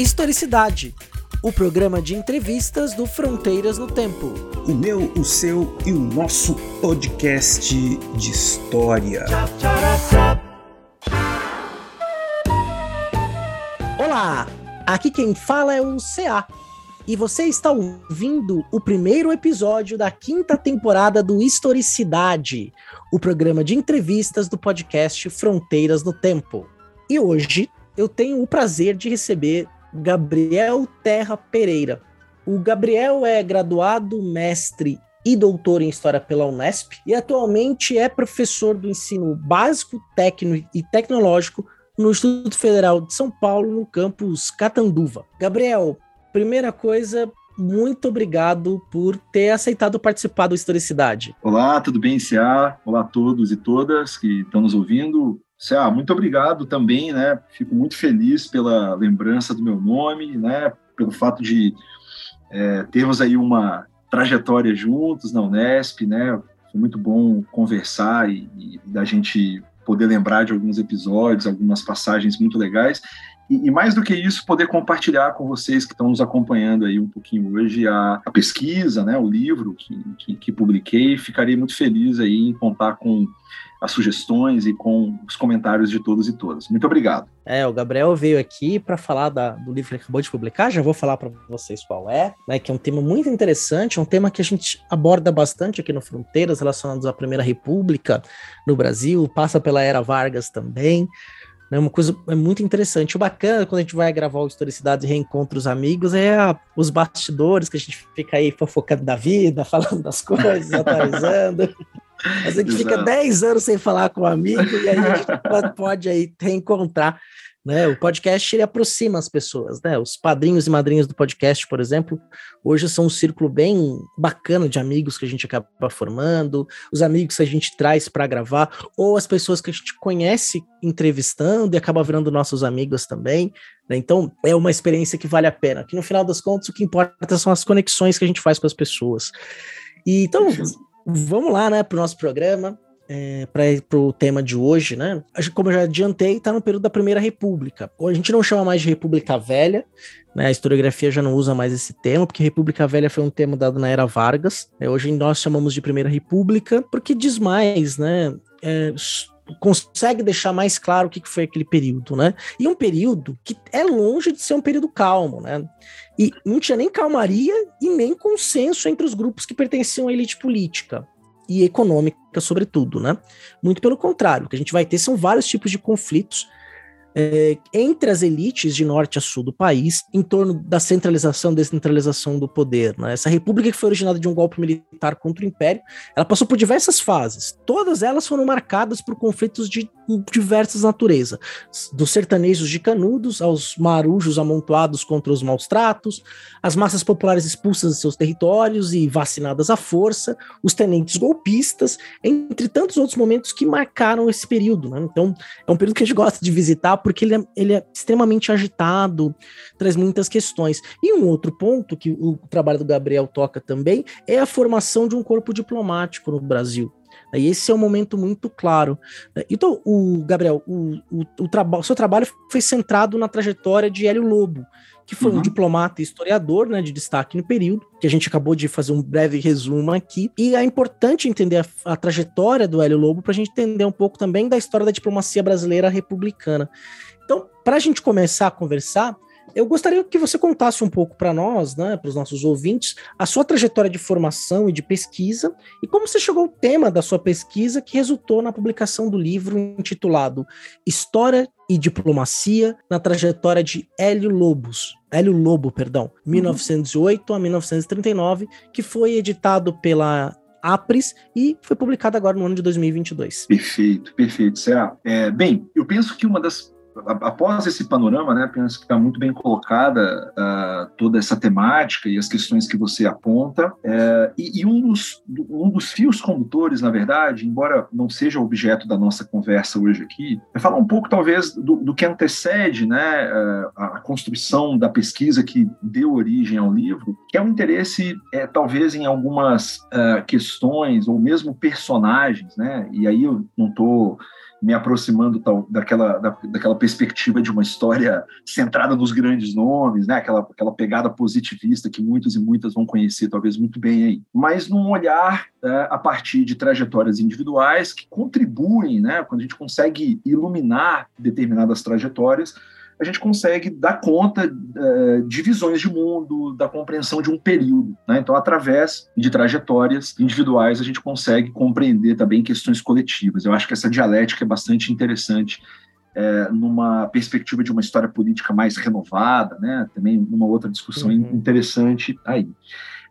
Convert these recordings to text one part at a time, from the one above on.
Historicidade, o programa de entrevistas do Fronteiras no Tempo. O meu, o seu e o nosso podcast de história. Olá, aqui quem fala é o CA. E você está ouvindo o primeiro episódio da quinta temporada do Historicidade, o programa de entrevistas do podcast Fronteiras no Tempo. E hoje eu tenho o prazer de receber Gabriel Terra Pereira. O Gabriel é graduado, mestre e doutor em História pela Unesp e atualmente é professor do ensino básico, técnico e tecnológico no Instituto Federal de São Paulo, no campus Catanduva. Gabriel, primeira coisa, muito obrigado por ter aceitado participar do Historicidade. Olá, tudo bem, Cia? Olá a todos e todas que estão nos ouvindo. Cia, muito obrigado também, né? Fico muito feliz pela lembrança do meu nome, né? Pelo fato de é, termos aí uma trajetória juntos na Unesp, né? Foi muito bom conversar e, e da gente poder lembrar de alguns episódios, algumas passagens muito legais. E, e, mais do que isso, poder compartilhar com vocês que estão nos acompanhando aí um pouquinho hoje a, a pesquisa, né, o livro que, que, que, publiquei. Ficarei muito feliz aí em contar com as sugestões e com os comentários de todos e todas. Muito obrigado. É, o Gabriel veio aqui para falar da, do livro que ele acabou de publicar. Já vou falar para vocês qual é, né, que é um tema muito interessante, é um tema que a gente aborda bastante aqui no Fronteiras, relacionados à Primeira República no Brasil, passa pela Era Vargas também. É uma coisa é muito interessante. O bacana quando a gente vai gravar o Historicidades e reencontra os amigos é a, os bastidores que a gente fica aí fofocando da vida, falando das coisas, atualizando. A gente fica 10 anos sem falar com um amigo e aí a gente pode aí reencontrar né? O podcast ele aproxima as pessoas, né? Os padrinhos e madrinhas do podcast, por exemplo, hoje são um círculo bem bacana de amigos que a gente acaba formando, os amigos que a gente traz para gravar, ou as pessoas que a gente conhece entrevistando e acaba virando nossos amigos também. Né? Então, é uma experiência que vale a pena. Que no final das contas, o que importa são as conexões que a gente faz com as pessoas. E, então, vamos lá, né, para o nosso programa é, para o tema de hoje, né? Como eu já adiantei, está no período da Primeira República. A gente não chama mais de República Velha, né? A historiografia já não usa mais esse termo, porque República Velha foi um termo dado na era Vargas. Né? Hoje nós chamamos de Primeira República, porque diz mais, né? É, consegue deixar mais claro o que foi aquele período, né? E um período que é longe de ser um período calmo, né? E não tinha nem calmaria e nem consenso entre os grupos que pertenciam à elite política e econômica, sobretudo, né? Muito pelo contrário, o que a gente vai ter são vários tipos de conflitos é, entre as elites de norte a sul do país em torno da centralização e descentralização do poder. Né? Essa república que foi originada de um golpe militar contra o império, ela passou por diversas fases. Todas elas foram marcadas por conflitos de diversas naturezas, dos sertanejos de canudos aos marujos amontoados contra os maus tratos, as massas populares expulsas de seus territórios e vacinadas à força, os tenentes golpistas, entre tantos outros momentos que marcaram esse período. Né? Então, é um período que a gente gosta de visitar porque ele é, ele é extremamente agitado, traz muitas questões. E um outro ponto que o trabalho do Gabriel toca também é a formação de um corpo diplomático no Brasil. E esse é um momento muito claro. Então, o Gabriel, o, o, o, o seu trabalho foi centrado na trajetória de Hélio Lobo, que foi uhum. um diplomata e historiador né, de destaque no período, que a gente acabou de fazer um breve resumo aqui. E é importante entender a, a trajetória do Hélio Lobo para a gente entender um pouco também da história da diplomacia brasileira republicana. Então, para a gente começar a conversar, eu gostaria que você contasse um pouco para nós, né, para os nossos ouvintes, a sua trajetória de formação e de pesquisa e como você chegou ao tema da sua pesquisa que resultou na publicação do livro intitulado História e Diplomacia na trajetória de Hélio Lobos, Hélio Lobo, perdão, 1908 uhum. a 1939, que foi editado pela Apres e foi publicado agora no ano de 2022. Perfeito, perfeito, Cé. É, bem, eu penso que uma das após esse panorama, né, penso que está muito bem colocada uh, toda essa temática e as questões que você aponta. Uh, e, e um, dos, um dos fios condutores, na verdade, embora não seja objeto da nossa conversa hoje aqui, é falar um pouco, talvez, do, do que antecede né, uh, a construção da pesquisa que deu origem ao livro, que é um interesse, é, talvez, em algumas questões ou mesmo personagens, né, e aí eu não estou me aproximando tal, daquela, da, daquela perspectiva de uma história centrada nos grandes nomes, né? aquela, aquela pegada positivista que muitos e muitas vão conhecer talvez muito bem aí, mas num olhar é, a partir de trajetórias individuais que contribuem, né? quando a gente consegue iluminar determinadas trajetórias, a gente consegue dar conta uh, de visões de mundo, da compreensão de um período. Né? Então, através de trajetórias individuais, a gente consegue compreender também questões coletivas. Eu acho que essa dialética é bastante interessante é, numa perspectiva de uma história política mais renovada, né? também numa outra discussão uhum. interessante aí.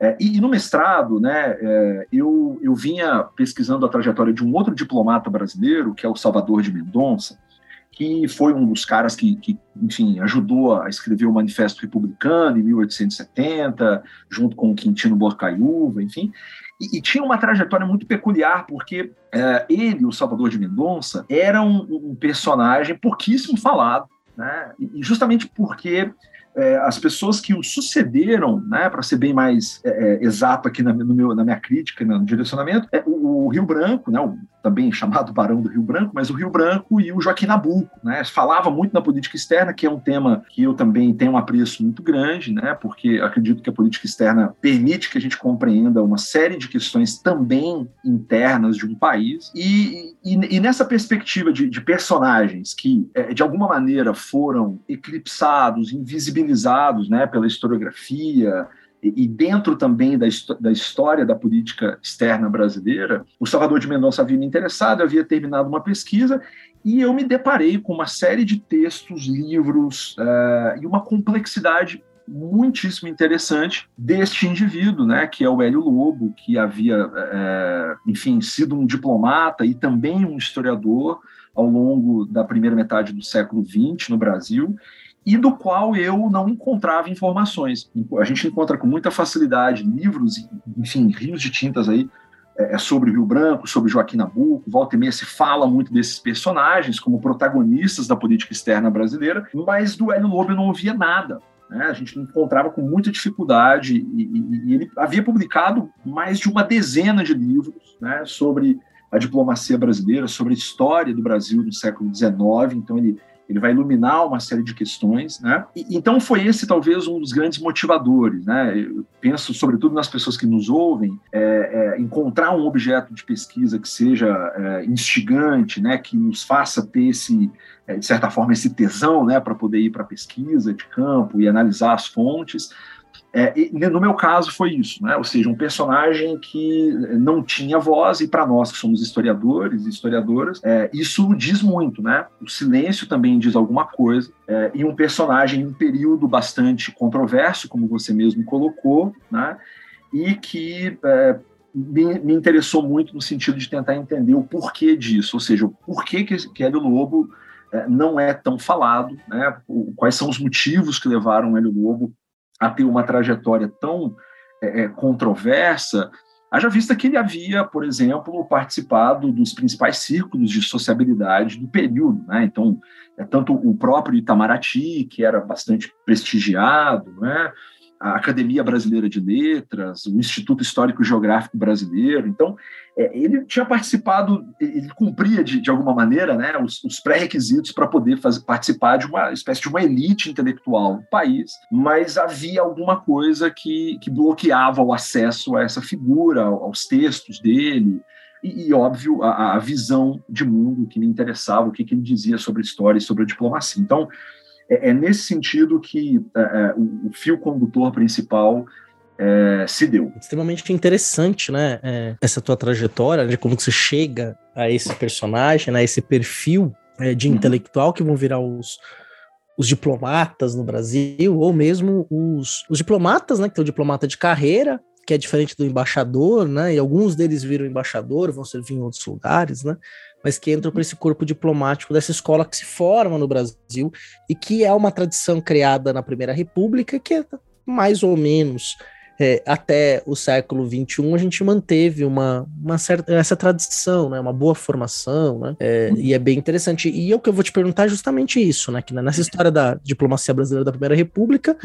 É, e, no mestrado, né, é, eu, eu vinha pesquisando a trajetória de um outro diplomata brasileiro, que é o Salvador de Mendonça, que foi um dos caras que, que, enfim, ajudou a escrever o Manifesto Republicano em 1870, junto com o Quintino Borcaiúva, enfim, e, e, tinha uma trajetória muito peculiar, porque é, ele, o Salvador de Mendonça, era um, um personagem pouquíssimo falado, né? e justamente porque é, as pessoas que o sucederam, né, para ser bem mais é, é, exato aqui na, meu, na, minha crítica, no direcionamento, é o, o Rio Branco, né, o, também chamado Barão do Rio Branco, mas o Rio Branco e o Joaquim Nabuco. Né, falava muito na política externa, que é um tema que eu também tenho um apreço muito grande, né, porque acredito que a política externa permite que a gente compreenda uma série de questões também internas de um país. E, e, e nessa perspectiva de, de personagens que, é, de alguma maneira, foram eclipsados, invisibilizados, né, pela historiografia e, dentro também da, da, história da política externa brasileira, o Salvador de Mendonça havia me interessado, havia terminado uma pesquisa e eu me deparei com uma série de textos, livros uh, e uma complexidade muitíssimo interessante deste indivíduo, né, que é o Hélio Lobo, que havia, é, enfim, sido um diplomata e também um historiador ao longo da primeira metade do século XX no Brasil, e do qual eu não encontrava informações. A gente encontra com muita facilidade livros, enfim, rios de tintas aí, é, é sobre o Rio Branco, sobre Joaquim Nabuco, e meia se fala muito desses personagens como protagonistas da política externa brasileira, mas do Hélio Lobo eu não ouvia nada. Né? A gente encontrava com muita dificuldade e, e, e, ele havia publicado mais de uma dezena de livros né, sobre a diplomacia brasileira, sobre a história do Brasil do século XIX, então ele ele vai iluminar uma série de questões, né? E, então foi esse talvez um dos grandes motivadores, né? Eu penso sobretudo nas pessoas que nos ouvem, é, é, encontrar um objeto de pesquisa que seja é, instigante, né? Que nos faça ter esse, é, de certa forma, esse tesão, né? Para poder ir para a pesquisa de campo e analisar as fontes. É, no meu caso foi isso, né? ou seja, um personagem que não tinha voz, e para nós que somos historiadores e historiadoras, é, isso diz muito, né? O silêncio também diz alguma coisa, é, e um personagem em um período bastante controverso, como você mesmo colocou, né? E que é, me, me, interessou muito no sentido de tentar entender o porquê disso, ou seja, o porquê que, que Hélio Lobo é, não é tão falado, né? Quais são os motivos que levaram Hélio Lobo a ter uma trajetória tão é, é, controversa, haja vista que ele havia, por exemplo, participado dos principais círculos de sociabilidade do período. Né? Então, é tanto o próprio Itamaraty, que era bastante prestigiado, né? A Academia Brasileira de Letras, o Instituto Histórico Geográfico Brasileiro. Então, é, ele tinha participado, ele cumpria de, de alguma maneira né, os, os pré-requisitos para poder fazer, participar de uma espécie de uma elite intelectual do país, mas havia alguma coisa que, que bloqueava o acesso a essa figura, aos textos dele. E, e óbvio, a, a, visão de mundo que me interessava, o que, que ele dizia sobre história e sobre a diplomacia. Então, é, é nesse sentido que é, é, o, fio condutor principal é, se deu. Extremamente interessante, né? É, essa tua trajetória, de como você chega a esse personagem, né? Esse perfil é, de uhum. intelectual que vão virar os, os diplomatas no Brasil, ou mesmo os, os diplomatas, né? Que tem o diplomata de carreira, que é diferente do embaixador, né? E alguns deles viram embaixador, vão servir em outros lugares, né? Mas que entram para esse corpo diplomático dessa escola que se forma no Brasil e que é uma tradição criada na Primeira República, que é mais ou menos é, até o século XXI a gente manteve uma, uma certa essa tradição, né, uma boa formação, né, é, e é bem interessante. E o que eu vou te perguntar é justamente isso, né, que nessa história da diplomacia brasileira da Primeira República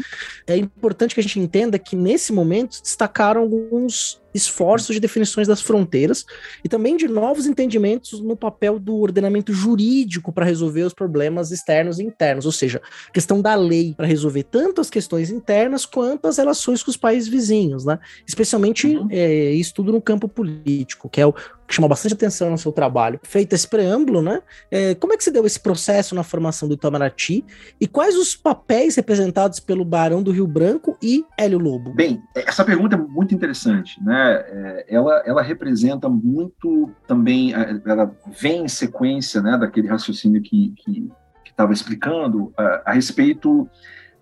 é importante que a gente entenda que nesse momento destacaram alguns esforços de definições das fronteiras e também de novos entendimentos no papel do ordenamento jurídico para resolver os problemas externos e internos, ou seja, questão da lei para resolver tanto as questões internas quanto as relações com os países vizinhos, né? Especialmente uhum. é, isso tudo no campo político, que é o que chama bastante atenção no seu trabalho. Feito esse preâmbulo, né? É, como é que se deu esse processo na formação do Itamaraty e quais os papéis representados pelo Barão do Rio Branco e Hélio Lobo? Bem, essa pergunta é muito interessante, né? É, ela, ela representa muito também, é, ela vem em sequência, né, daquele raciocínio que estava explicando a, a respeito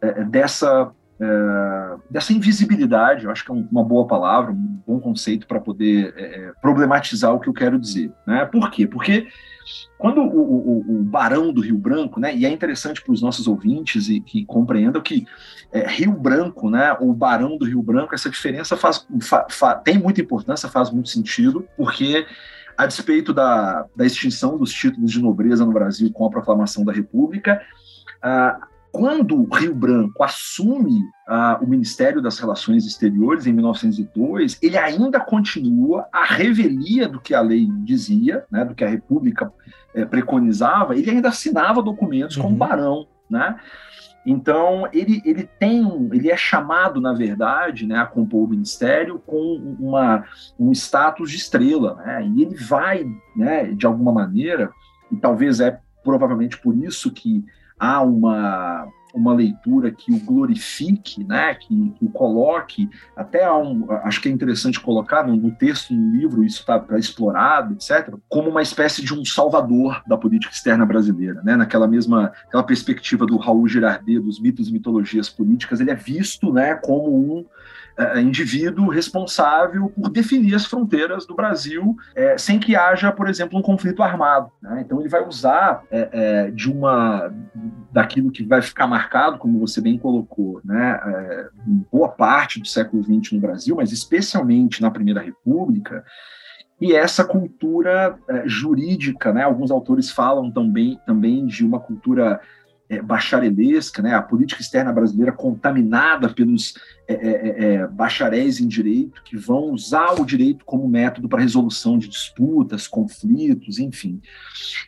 é, dessa é, dessa invisibilidade, eu acho que é uma boa palavra, um bom conceito para poder é, problematizar o que eu quero dizer. Né? Por quê? Porque quando o, o, o, Barão do Rio Branco, né, e é interessante para os nossos ouvintes e que compreendam que é, Rio Branco, né, ou Barão do Rio Branco, essa diferença faz, fa, fa, tem muita importância, faz muito sentido, porque a despeito da, da extinção dos títulos de nobreza no Brasil com a proclamação da República, ah, quando o Rio Branco assume uh, o Ministério das Relações Exteriores em 1902, ele ainda continua a revelia do que a lei dizia, né, do que a República eh, preconizava, ele ainda assinava documentos uhum. como barão, né? Então ele, ele tem ele é chamado na verdade, né, a compor o ministério com uma, um status de estrela, né? E ele vai, né, de alguma maneira, e talvez é provavelmente por isso que há uma, uma leitura que o glorifique, né, que, que o coloque, até um, acho que é interessante colocar no, no texto, no livro, isso está tá explorado, etc., como uma espécie de um salvador da política externa brasileira, né, naquela mesma aquela perspectiva do Raul Girardet, dos mitos e mitologias políticas, ele é visto né, como um é, indivíduo responsável por definir as fronteiras do Brasil é, sem que haja, por exemplo, um conflito armado. Né? Então ele vai usar de uma daquilo que vai ficar marcado, como você bem colocou, né, em boa parte do século XX no Brasil, mas especialmente na Primeira República, e essa cultura jurídica, né? Alguns autores falam também, também de uma cultura é, bacharelesca, né, a política externa brasileira contaminada pelos é, é, é, é, bacharéis em direito que vão usar o direito como método para resolução de disputas, conflitos, enfim.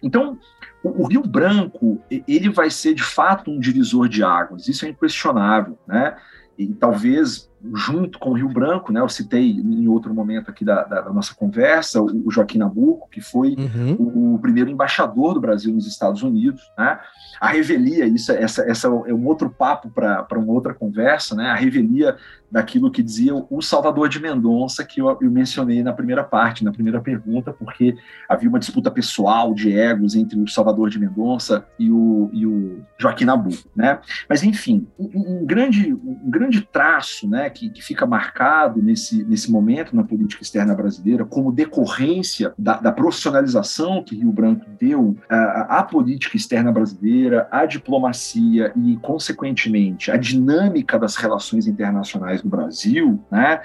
Então, o, o, Rio Branco ele vai ser de fato um divisor de águas, isso é inquestionável, né? E talvez junto com o Rio Branco, né? Eu citei em outro momento aqui da, da, da nossa conversa o, Joaquim Nabuco, que foi uhum. o, o, primeiro embaixador do Brasil nos Estados Unidos, né? A revelia, isso, essa, essa é um outro papo para uma outra conversa, né? A revelia daquilo que dizia o Salvador de Mendonça, que eu, eu, mencionei na primeira parte, na primeira pergunta, porque havia uma disputa pessoal de egos entre o Salvador de Mendonça e o, e o Joaquim Nabuco, né? Mas, enfim, um, um grande, um grande traço, né, que, que, fica marcado nesse, nesse momento na política externa brasileira, como decorrência da, da profissionalização que Rio Branco deu à, política externa brasileira, à diplomacia e, consequentemente, à dinâmica das relações internacionais no Brasil, né?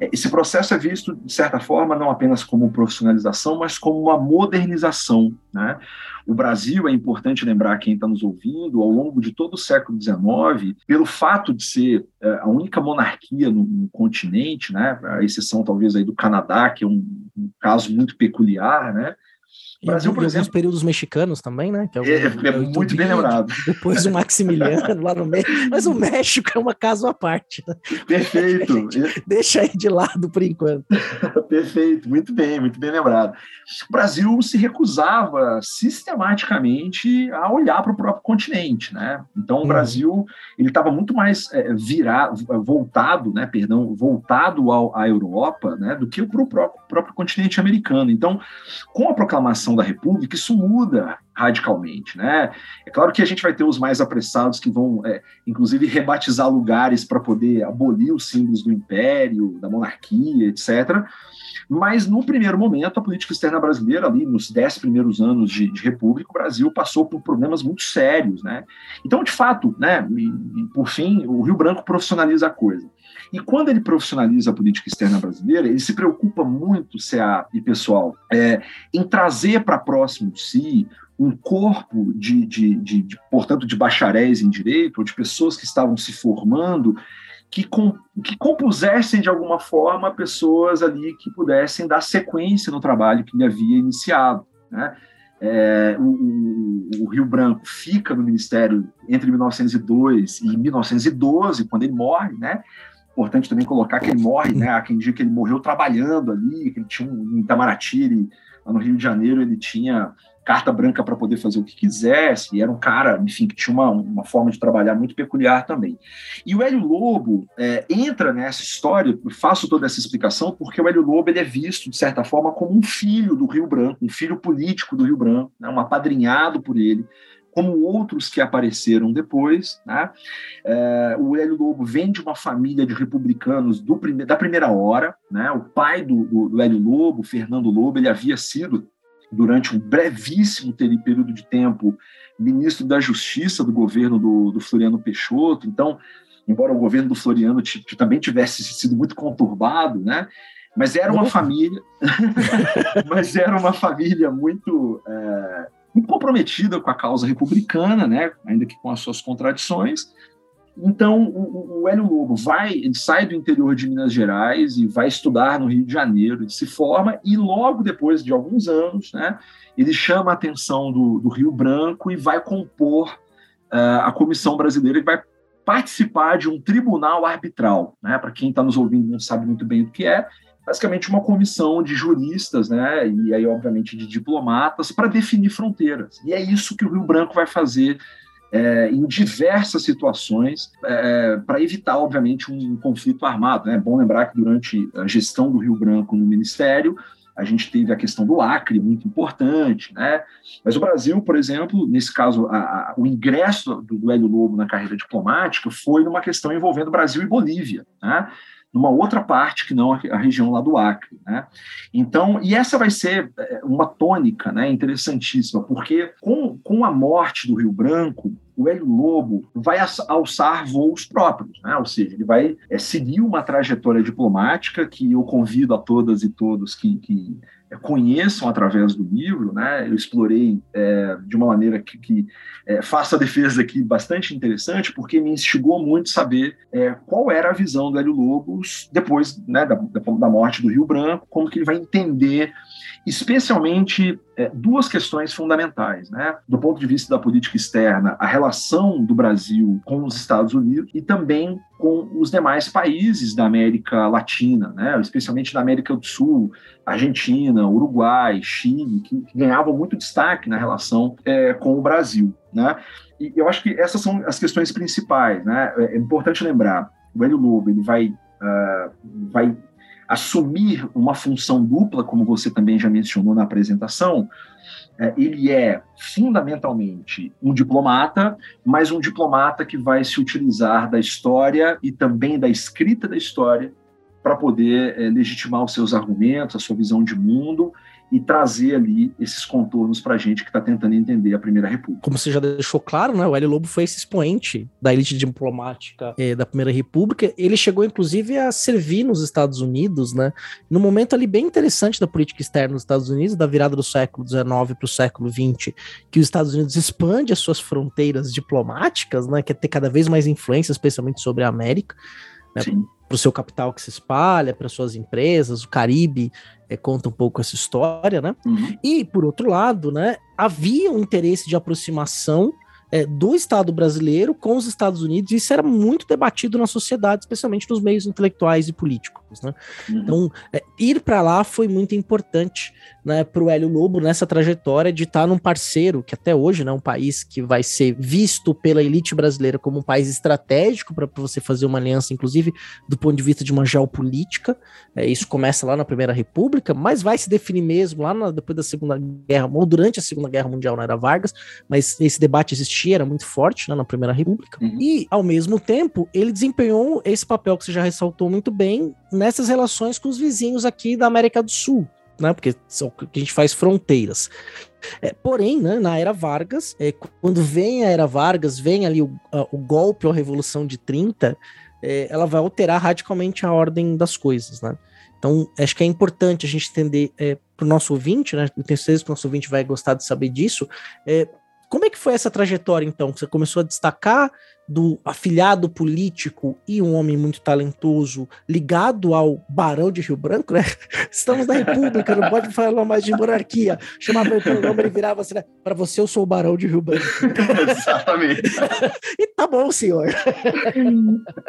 Esse processo é visto, de certa forma, não apenas como profissionalização, mas como uma modernização, né? O Brasil, é importante lembrar quem está nos ouvindo, ao longo de todo o século XIX, pelo fato de ser é, a única monarquia no, no, continente, né, a exceção talvez aí do Canadá, que é um, um caso muito peculiar, né, o Brasil, por exemplo. períodos mexicanos também, né? É, o, é, é, muito bem lembrado. Depois o Maximiliano lá no México. Mas o México é uma caso à parte. Né? Perfeito. Deixa aí de lado por enquanto. Perfeito, muito bem, muito bem lembrado. O Brasil se recusava sistematicamente a olhar para o próprio continente, né? Então o hum. Brasil ele estava muito mais é, virado, voltado, né? Perdão, voltado ao, à Europa, né? Do que para o próprio, próprio continente americano. Então, com a proclamação da República, isso muda radicalmente, né? É claro que a gente vai ter os mais apressados que vão, é, inclusive, rebatizar lugares para poder abolir os símbolos do império, da monarquia, etc. Mas, no primeiro momento, a política externa brasileira, ali nos dez primeiros anos de, de República, o Brasil passou por problemas muito sérios, né? Então, de fato, né, e, e, por fim, o Rio Branco profissionaliza a coisa. E quando ele profissionaliza a política externa brasileira, ele se preocupa muito, CA e pessoal, é, em trazer para próximo de si um corpo de, de, de, de, portanto, de bacharéis em direito, ou de pessoas que estavam se formando, que, com, que compusessem de alguma forma pessoas ali que pudessem dar sequência no trabalho que ele havia iniciado. Né? É, o, o, o, Rio Branco fica no Ministério entre 1902 e 1912, quando ele morre, né? Importante também colocar que ele morre, né? Há quem diga que ele morreu trabalhando ali, que ele tinha um, em Itamaraty, lá no Rio de Janeiro, ele tinha carta branca para poder fazer o que quisesse, era um cara, enfim, que tinha uma, uma forma de trabalhar muito peculiar também. E o Hélio Lobo é, entra nessa história, eu faço toda essa explicação, porque o Hélio Lobo ele é visto, de certa forma, como um filho do Rio Branco, um filho político do Rio Branco, né, um apadrinhado por ele, como outros que apareceram depois. Né? É, o Hélio Lobo vem de uma família de republicanos do prime da primeira hora. Né? O pai do, do, do Hélio Lobo, Fernando Lobo, ele havia sido durante um brevíssimo período de tempo, ministro da Justiça do governo do, do Floriano Peixoto. Então, embora o governo do Floriano também tivesse sido muito conturbado, né? Mas era uma família, mas era uma família muito, é, muito comprometida com a causa republicana, né? Ainda que com as suas contradições. Então, o, o Hélio Lobo vai, sai do interior de Minas Gerais e vai estudar no Rio de Janeiro, ele se forma e logo depois de alguns anos, né, ele chama a atenção do, do Rio Branco e vai compor uh, a comissão brasileira e vai participar de um tribunal arbitral, né, para quem está nos ouvindo não sabe muito bem o que é, basicamente uma comissão de juristas, né, e aí obviamente de diplomatas para definir fronteiras. E é isso que o Rio Branco vai fazer é, em diversas situações é, para evitar, obviamente, um, conflito armado. Né? É bom lembrar que durante a gestão do Rio Branco no Ministério, a gente teve a questão do Acre, muito importante, né? Mas o Brasil, por exemplo, nesse caso, a, a, o ingresso do, do Hélio Lobo na carreira diplomática foi numa questão envolvendo Brasil e Bolívia, né? Numa outra parte que não a região lá do Acre. Né? Então, e essa vai ser é, uma tônica né, interessantíssima, porque com, com a morte do Rio Branco, o Hélio Lobo vai alçar voos próprios, né? ou seja, ele vai é, seguir uma trajetória diplomática que eu convido a todas e todos que, que conheçam através do livro, né? Eu explorei é, de uma maneira que, que é, faço a defesa aqui bastante interessante, porque me instigou muito saber é, qual era a visão do Hélio Lobos depois né, da, da morte do Rio Branco, como que ele vai entender especialmente é, duas questões fundamentais, né? Do ponto de vista da política externa, a relação do Brasil com os Estados Unidos e também com os demais países da América Latina, né? Especialmente da América do Sul, Argentina, Uruguai, Chile, que, ganhavam muito destaque na relação é, com o Brasil, né? E eu acho que essas são as questões principais, né? É, é importante lembrar, o Hélio Lobo ele vai uh, vai assumir uma função dupla, como você também já mencionou na apresentação, é, ele é fundamentalmente um diplomata, mas um diplomata que vai se utilizar da história e também da escrita da história para poder é, legitimar os seus argumentos, a sua visão de mundo e trazer ali esses contornos para a gente que está tentando entender a Primeira República. Como você já deixou claro, né, o Hélio Lobo foi esse expoente da elite diplomática eh, da Primeira República. Ele chegou, inclusive, a servir nos Estados Unidos, né, num momento ali bem interessante da política externa dos Estados Unidos, da virada do século XIX para o século XX, que os Estados Unidos expande as suas fronteiras diplomáticas, né, quer ter cada vez mais influência, especialmente sobre a América. Né, para o seu capital que se espalha, para suas empresas, o Caribe é, conta um pouco essa história, né? Uhum. E, por outro lado, né, havia um interesse de aproximação é, do Estado brasileiro com os Estados Unidos, e isso era muito debatido na sociedade, especialmente nos meios intelectuais e políticos. Né? Uhum. Então, é, ir para lá foi muito importante né, para o Hélio Lobo nessa trajetória de estar tá num parceiro, que até hoje é né, um país que vai ser visto pela elite brasileira como um país estratégico para você fazer uma aliança, inclusive do ponto de vista de uma geopolítica. É, isso começa lá na Primeira República, mas vai se definir mesmo lá na, depois da Segunda Guerra, ou durante a Segunda Guerra Mundial, não era Vargas, mas esse debate existia era muito forte né, na Primeira República. Uhum. E, ao mesmo tempo, ele desempenhou esse papel que você já ressaltou muito bem nessas relações com os vizinhos aqui da América do Sul, né? Porque que a gente faz fronteiras. É, porém, né, na era Vargas, é, quando vem a era Vargas, vem ali o, a, o golpe ou a Revolução de 30, é, ela vai alterar radicalmente a ordem das coisas, né? Então, acho que é importante a gente entender é, para o nosso ouvinte, né? Eu tenho certeza que o nosso ouvinte vai gostar de saber disso. É, como é que foi essa trajetória, então? Você começou a destacar do afiliado político e um homem muito talentoso ligado ao Barão de Rio Branco, né? Estamos na República, não pode falar mais de monarquia. Chamava o nome, ele virava assim, né? Para você, eu sou o Barão de Rio Branco. Exatamente. e tá bom, senhor.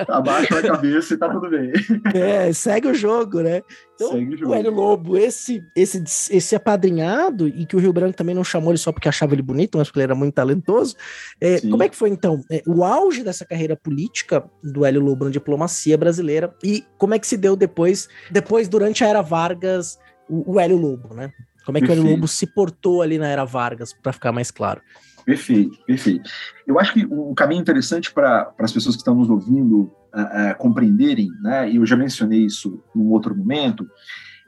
Abaixa a cabeça e tá tudo bem. É, segue o jogo, né? Então, segue o, jogo. Hélio Lobo, esse, esse, esse apadrinhado, e que o Rio Branco também não chamou ele só porque achava ele bonito, mas porque ele era muito talentoso. É, como é que foi, então? É, o auge dessa carreira política do Hélio Lobo na diplomacia brasileira e como é que se deu depois, depois durante a Era Vargas, o, o Hélio Lobo, né? Como é que Perfeito. o Hélio Lobo se portou ali na Era Vargas, para ficar mais claro? Perfeito, perfeito. Eu acho que um caminho interessante para as pessoas que estão nos ouvindo uh, uh, compreenderem, né, e eu já mencionei isso em um outro momento,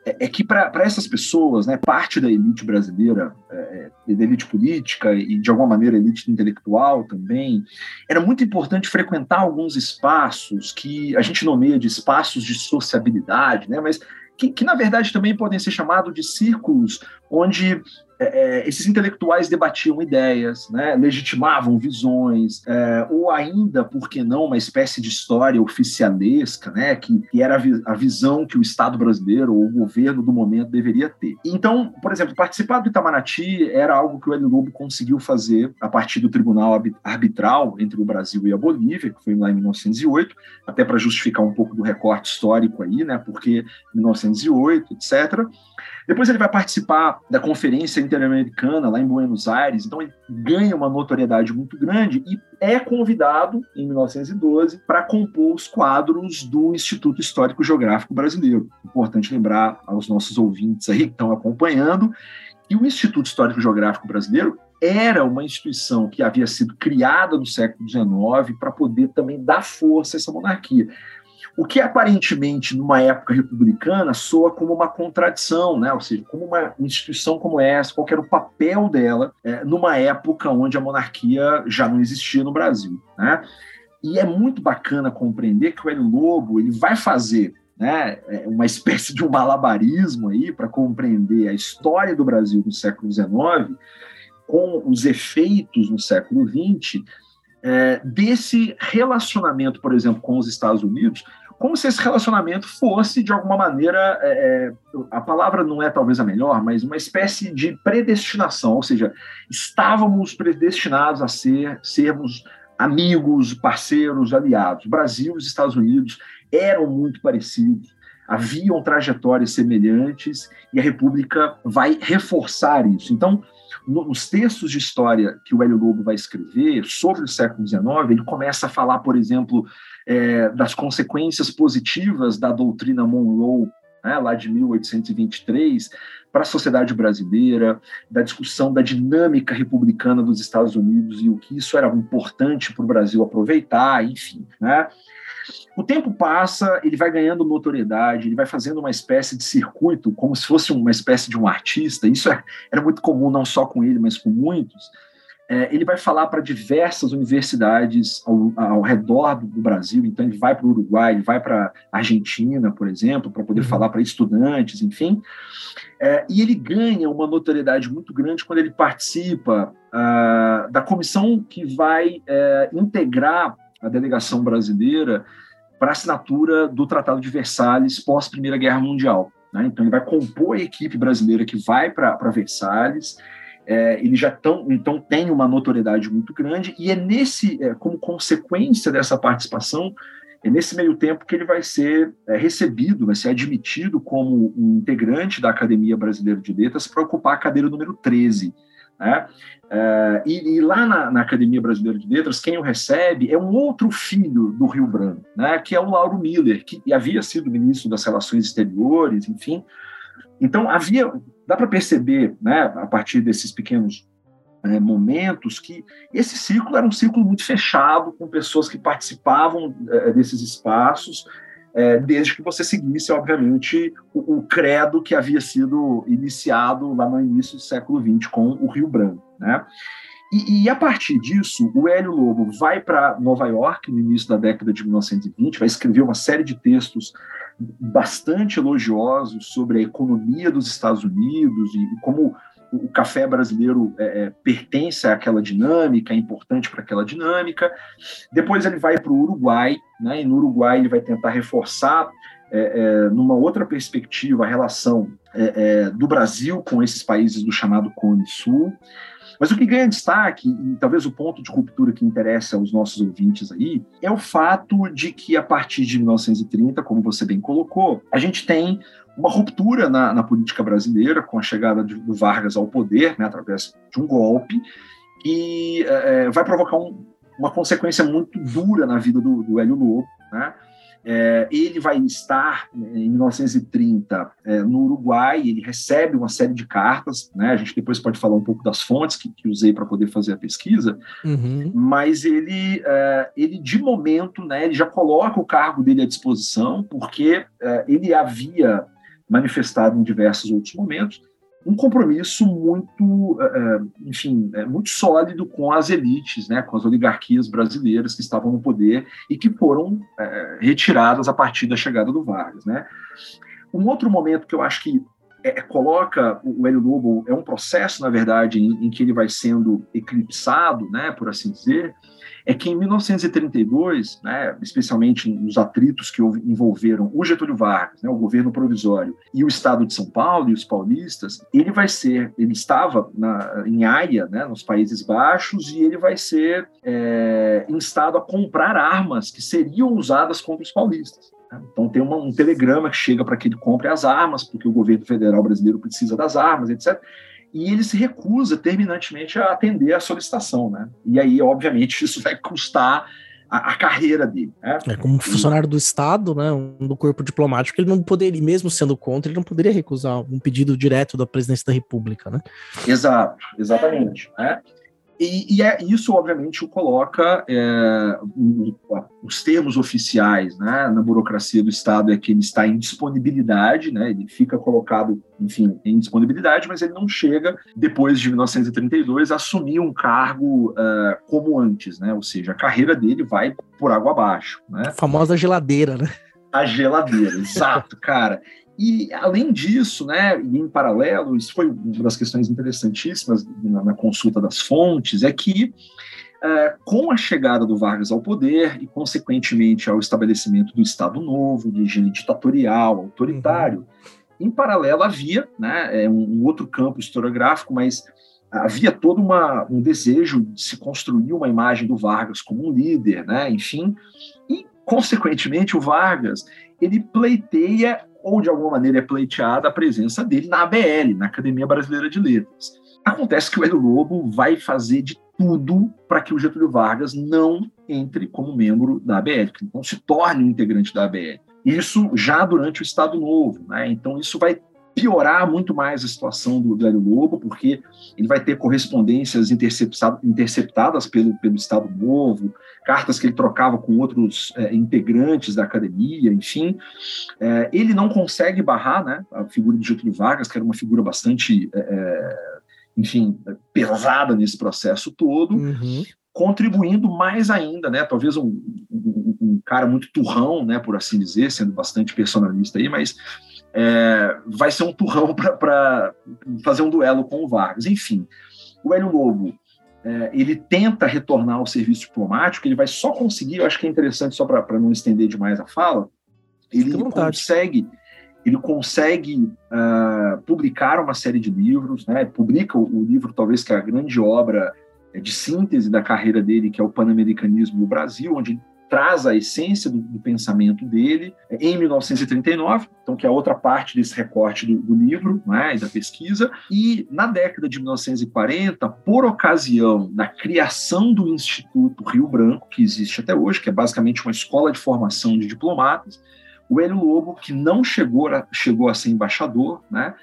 é, é que para essas pessoas, né, parte da elite brasileira, é, é, da elite política e de alguma maneira elite intelectual também, era muito importante frequentar alguns espaços que a gente nomeia de espaços de sociabilidade, né, mas que, que, na verdade também podem ser chamados de círculos onde é, é, esses intelectuais debatiam ideias, né, legitimavam visões, é, ou ainda, por que não, uma espécie de história oficialesca, né, que, que era a, vi a, visão que o Estado brasileiro ou o governo do momento deveria ter. Então, por exemplo, participar do Itamaraty era algo que o Hélio Lobo conseguiu fazer a partir do Tribunal Arbitral entre o Brasil e a Bolívia, que foi lá em 1908, até para justificar um pouco do recorte histórico aí, né, porque 1908, etc., depois ele vai participar da Conferência Interamericana lá em Buenos Aires, então ele ganha uma notoriedade muito grande e é convidado em 1912 para compor os quadros do Instituto Histórico Geográfico Brasileiro. Importante lembrar aos nossos ouvintes aí que estão acompanhando que o Instituto Histórico Geográfico Brasileiro era uma instituição que havia sido criada no século XIX para poder também dar força a essa monarquia. O que aparentemente, numa época republicana, soa como uma contradição, né? ou seja, como uma instituição como essa, qual era o papel dela é, numa época onde a monarquia já não existia no Brasil. Né? E é muito bacana compreender que o Hélio Lobo ele vai fazer né, é, uma espécie de um malabarismo aí para compreender a história do Brasil no século XIX com os efeitos no século XX é, desse relacionamento, por exemplo, com os Estados Unidos, como se esse relacionamento fosse, de alguma maneira, é, é, a palavra não é talvez a melhor, mas uma espécie de predestinação, ou seja, estávamos predestinados a ser, sermos amigos, parceiros, aliados. O Brasil e os Estados Unidos eram muito parecidos, haviam trajetórias semelhantes e a República vai reforçar isso. Então, nos textos de história que o Hélio Lobo vai escrever sobre o século XIX, ele começa a falar, por exemplo, é, das consequências positivas da doutrina Monroe, né, lá de 1823, para a sociedade brasileira, da discussão da dinâmica republicana dos Estados Unidos e o que isso era importante para o Brasil aproveitar, enfim. Né? O tempo passa, ele vai ganhando notoriedade, ele vai fazendo uma espécie de circuito, como se fosse uma espécie de um artista. Isso é, era muito comum, não só com ele, mas com muitos. É, ele vai falar para diversas universidades ao, ao, redor do Brasil. Então, ele vai para o Uruguai, ele vai para a Argentina, por exemplo, para poder uhum. falar para estudantes, enfim. É, e ele ganha uma notoriedade muito grande quando ele participa uh, da comissão que vai uh, integrar a delegação brasileira para assinatura do Tratado de Versalhes pós Primeira Guerra Mundial. Né? Então, ele vai compor a equipe brasileira que vai para Versalhes. É, ele já tão, então tem uma notoriedade muito grande e é nesse, é, como consequência dessa participação, é nesse meio tempo que ele vai ser é, recebido, vai ser admitido como um integrante da Academia Brasileira de Letras para ocupar a cadeira número 13. Né? Uh, e, e, lá na, na, Academia Brasileira de Letras, quem o recebe é um outro filho do Rio Branco, né? que é o Lauro Miller, que havia sido ministro das Relações Exteriores, enfim. Então, havia, dá para perceber, né, a partir desses pequenos é, momentos, que esse círculo era um círculo muito fechado, com pessoas que participavam é, desses espaços é, desde que você seguisse, obviamente, o, o, credo que havia sido iniciado lá no início do século XX com o Rio Branco. Né? E, e a partir disso, o Hélio Lobo vai para Nova York no início da década de 1920, vai escrever uma série de textos bastante elogiosos sobre a economia dos Estados Unidos e como o café brasileiro é, é, pertence àquela dinâmica, é importante para aquela dinâmica. Depois ele vai para o Uruguai, né, e no Uruguai ele vai tentar reforçar, é, é numa outra perspectiva, a relação é, é, do Brasil com esses países do chamado Cone Sul. Mas o que ganha destaque, e talvez o ponto de ruptura que interessa aos nossos ouvintes aí, é o fato de que a partir de 1930, como você bem colocou, a gente tem uma ruptura na, na política brasileira com a chegada de, do Vargas ao poder, né, através de um golpe, e é, vai provocar um, uma consequência muito dura na vida do, do Hélio Lobo, né? É, ele vai estar em 1930 é, no Uruguai, ele recebe uma série de cartas, né? A gente depois pode falar um pouco das fontes que, que usei para poder fazer a pesquisa, uhum. mas ele, é, ele de momento, né? Ele já coloca o cargo dele à disposição, porque é, ele havia manifestado em diversos outros momentos um compromisso muito, eh, eh, enfim, eh, muito sólido com as elites, né, com as oligarquias brasileiras que estavam no poder e que foram retiradas a partir da chegada do Vargas, né. Um outro momento que eu acho que é, coloca o Hélio Lobo é um processo, na verdade, em, em, que ele vai sendo eclipsado, né, por assim dizer, é que em 1932, né, especialmente nos atritos que envolveram o Getúlio Vargas, né, o governo provisório e o Estado de São Paulo e os paulistas, ele vai ser, ele estava na, em Haia, né, nos Países Baixos, e ele vai ser é, instado a comprar armas que seriam usadas contra os paulistas. Né. Então tem uma, um telegrama que chega para que ele compre as armas, porque o governo federal brasileiro precisa das armas, etc e ele se recusa terminantemente a atender a solicitação, né? E aí, obviamente, isso vai custar a, a carreira dele. Né? É, como funcionário do Estado, né, do corpo diplomático, ele não poderia, mesmo sendo contra, ele não poderia recusar um pedido direto da presidência da República, né? Exato, exatamente. Né? E, e é, isso, obviamente, o coloca é, os termos oficiais né, na burocracia do Estado é que ele está em disponibilidade, né, ele fica colocado, enfim, em disponibilidade, mas ele não chega, depois de 1932, a assumir um cargo uh, como antes, né, ou seja, a carreira dele vai por água abaixo. Né? A famosa geladeira, né? A geladeira, exato, cara. E, além disso, né, e em paralelo, isso foi uma das questões interessantíssimas na, na consulta das fontes, é que, é, com a chegada do Vargas ao poder e, consequentemente, ao estabelecimento do Estado Novo, de regime ditatorial, autoritário, uhum. em paralelo havia né, é, um, um outro campo historiográfico, mas havia todo uma, um desejo de se construir uma imagem do Vargas como um líder, né, enfim, e, consequentemente, o Vargas ele pleiteia ou de alguma maneira é pleiteada a presença dele na ABL, na Academia Brasileira de Letras. Acontece que o Hélio Lobo vai fazer de tudo para que o Getúlio Vargas não entre como membro da ABL, que não se torne um integrante da ABL. Isso já durante o Estado Novo. Né? Então, isso vai piorar muito mais a situação do, Hélio Lobo, porque ele vai ter correspondências interceptadas pelo, pelo Estado Novo, cartas que ele trocava com outros é, integrantes da academia, enfim. É, ele não consegue barrar né, a figura de Getúlio Vargas, que era uma figura bastante, é, é enfim, pesada nesse processo todo, uhum. contribuindo mais ainda, né, talvez um, um, um, cara muito turrão, né, por assim dizer, sendo bastante personalista aí, mas é, vai ser um turrão para fazer um duelo com o Vargas. Enfim, o Hélio Lobo é, ele tenta retornar ao serviço diplomático, ele vai só conseguir, eu acho que é interessante, só para não estender demais a fala, ele consegue ele consegue uh, publicar uma série de livros, né? publica o, o, livro, talvez que é a grande obra é, de síntese da carreira dele, que é o Pan-Americanismo no Brasil, onde traz a essência do, do, pensamento dele em 1939, então que é outra parte desse recorte do, do livro né, e da pesquisa, e na década de 1940, por ocasião da criação do Instituto Rio Branco, que existe até hoje, que é basicamente uma escola de formação de diplomatas, o Hélio Lobo, que não chegou a, chegou a ser embaixador, né,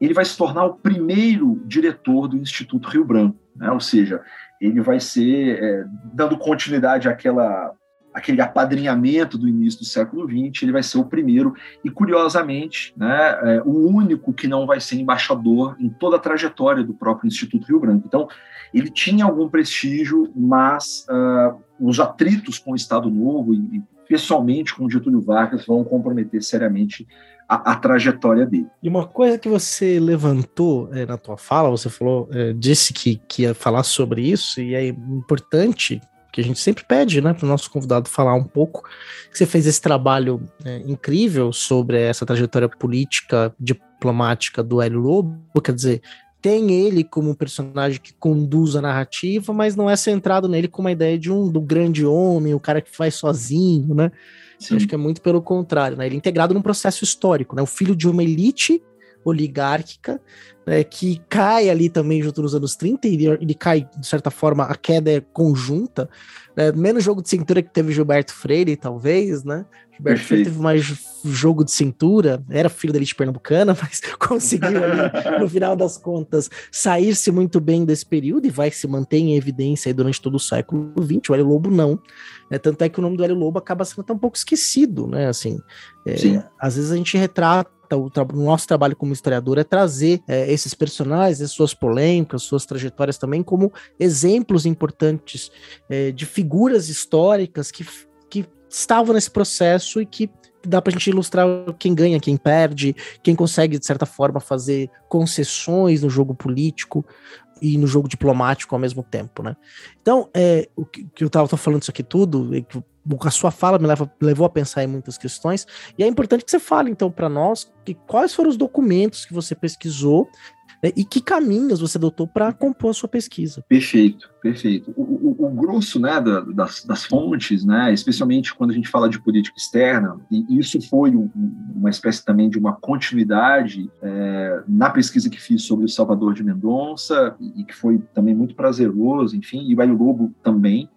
ele vai se tornar o primeiro diretor do Instituto Rio Branco, né, ou seja, ele vai ser, é, dando continuidade àquela aquele apadrinhamento do início do século XX, ele vai ser o primeiro e, curiosamente, né, é, o único que não vai ser embaixador em toda a trajetória do próprio Instituto Rio Branco. Então, ele tinha algum prestígio, mas uh, os atritos com o Estado Novo e, e pessoalmente com Getúlio Vargas vão comprometer seriamente a, a, trajetória dele. E uma coisa que você levantou é, na tua fala, você falou, é, disse que, que ia falar sobre isso, e é importante que a gente sempre pede, né, para o nosso convidado falar um pouco. Que você fez esse trabalho é, incrível sobre essa trajetória política, diplomática do Hélio Lobo, quer dizer, tem ele como um personagem que conduz a narrativa, mas não é centrado nele com uma ideia de um do grande homem, o cara que faz sozinho, né? Acho que é muito pelo contrário, né? Ele é integrado num processo histórico, né? O filho de uma elite oligárquica, né, que cai ali também junto nos anos 30, e ele cai, de certa forma, a queda é conjunta, né, menos jogo de cintura que teve Gilberto Freire, talvez, né? Gilberto Perfeito. Freire teve mais jogo de cintura, era filho da elite pernambucana, mas conseguiu ali, no final das contas, sair-se muito bem desse período e vai se manter em evidência durante todo o século XX. O Hélio Lobo não. Né? Tanto é que o nome do Hélio Lobo acaba sendo até um pouco esquecido, né? Assim, é, às vezes a gente retrata o, o, nosso trabalho como historiador é trazer é, esses personagens, as suas polêmicas, suas trajetórias também, como exemplos importantes é, de figuras históricas que, que estavam nesse processo e que dá para a gente ilustrar quem ganha, quem perde, quem consegue, de certa forma, fazer concessões no jogo político e no jogo diplomático ao mesmo tempo, né? Então, é, o que, que eu estava falando isso aqui tudo, a sua fala me leva, levou a pensar em muitas questões, e é importante que você fale, então, para nós, que, quais foram os documentos que você pesquisou né, e que caminhos você adotou para compor a sua pesquisa. Perfeito, perfeito. O, o, o grosso né, da, das, das, fontes, né, especialmente quando a gente fala de política externa, e isso foi um, uma espécie também de uma continuidade é, na pesquisa que fiz sobre o Salvador de Mendonça, e, que foi também muito prazeroso, enfim, e o Baio Lobo também,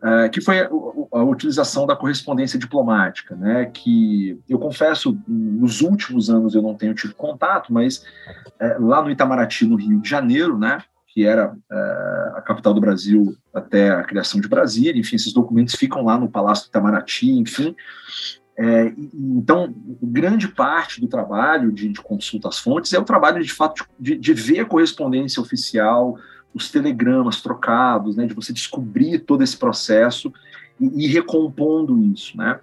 Uh, que foi a, a, utilização da correspondência diplomática, né? Que eu confesso, nos últimos anos eu não tenho tido contato, mas uh, lá no Itamaraty, no Rio de Janeiro, né? Que era uh, a capital do Brasil até a criação de Brasília, enfim, esses documentos ficam lá no Palácio do Itamaraty, enfim. É, então, grande parte do trabalho de, de consulta às fontes é o trabalho, de fato, de, de ver a correspondência oficial, os telegramas trocados, né, de você descobrir todo esse processo e ir recompondo isso, né?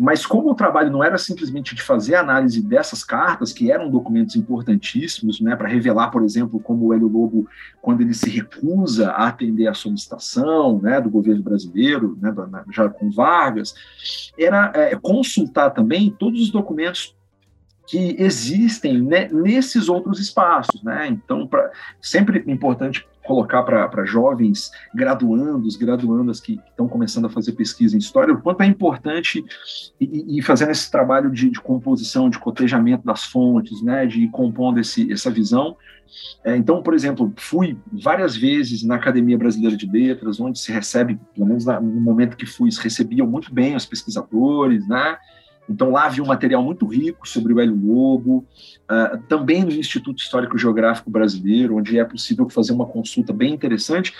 Mas como o trabalho não era simplesmente de fazer análise dessas cartas, que eram documentos importantíssimos, né, para revelar, por exemplo, como o Hélio Lobo, quando ele se recusa a atender à solicitação, né, do governo brasileiro, né, já com Vargas, era é, consultar também todos os documentos que existem né, nesses outros espaços, né? Então, pra, sempre importante colocar para jovens graduandos, graduandas que estão começando a fazer pesquisa em história, o quanto é importante e, fazendo esse trabalho de, de, composição, de cotejamento das fontes, né, de ir compondo esse, essa visão. É, então, por exemplo, fui várias vezes na Academia Brasileira de Letras, onde se recebe, pelo menos no momento que fui, recebiam muito bem os pesquisadores, né, então lá havia um material muito rico sobre o Hélio Lobo, uh, também no Instituto Histórico Geográfico Brasileiro, onde é possível fazer uma consulta bem interessante,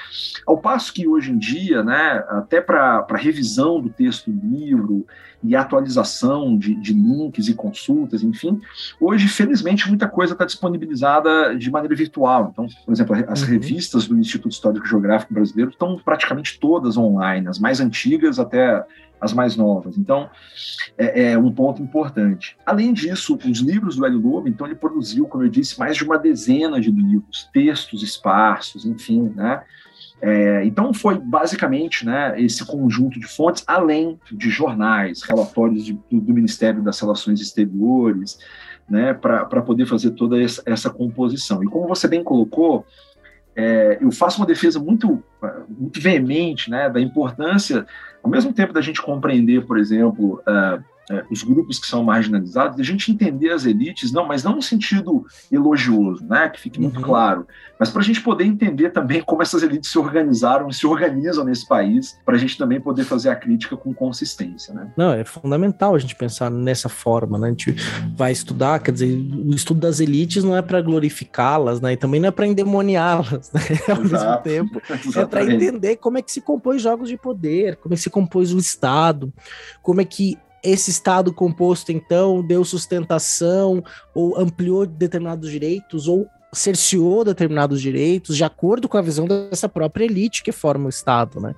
ao passo que hoje em dia, né, até para revisão do texto do livro e atualização de, de links e consultas, enfim, hoje, felizmente, muita coisa está disponibilizada de maneira virtual. Então, por exemplo, as uhum. revistas do Instituto Histórico Geográfico Brasileiro estão praticamente todas online, as mais antigas até as mais novas. Então, é, é, um ponto importante. Além disso, os livros do Hélio Lobo, então ele produziu, como eu disse, mais de uma dezena de livros, textos esparsos, enfim, né? É, então foi basicamente né, esse conjunto de fontes, além de jornais, relatórios de, do, Ministério das Relações Exteriores, né, para poder fazer toda essa, composição. E como você bem colocou, é, eu faço uma defesa muito, muito veemente né, da importância ao mesmo tempo da gente compreender, por exemplo, uh, é, os grupos que são marginalizados, a gente entender as elites, não, mas não no sentido elogioso, né, que fique muito uhum. claro, mas para a gente poder entender também como essas elites se organizaram e se organizam nesse país, para a gente também poder fazer a crítica com consistência, né? Não, é fundamental a gente pensar nessa forma, né? A gente vai estudar, quer dizer, o estudo das elites não é para glorificá-las, né? E também não é para endemoniá-las, né? Ao Exato. mesmo tempo, é para entender como é que se compõe jogos de poder, como é que se compôs o Estado, como é que esse Estado composto, então, deu sustentação ou ampliou determinados direitos ou cerceou determinados direitos de acordo com a visão dessa própria elite que forma o Estado, né?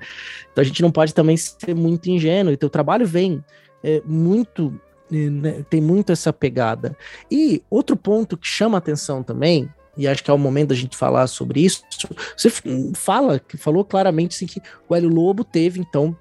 Então a gente não pode também ser muito ingênuo, e teu trabalho vem é, muito né, tem muito essa pegada. E outro ponto que chama atenção também, e acho que é o momento da gente falar sobre isso, você fala, falou claramente assim, que o Hélio Lobo teve, então,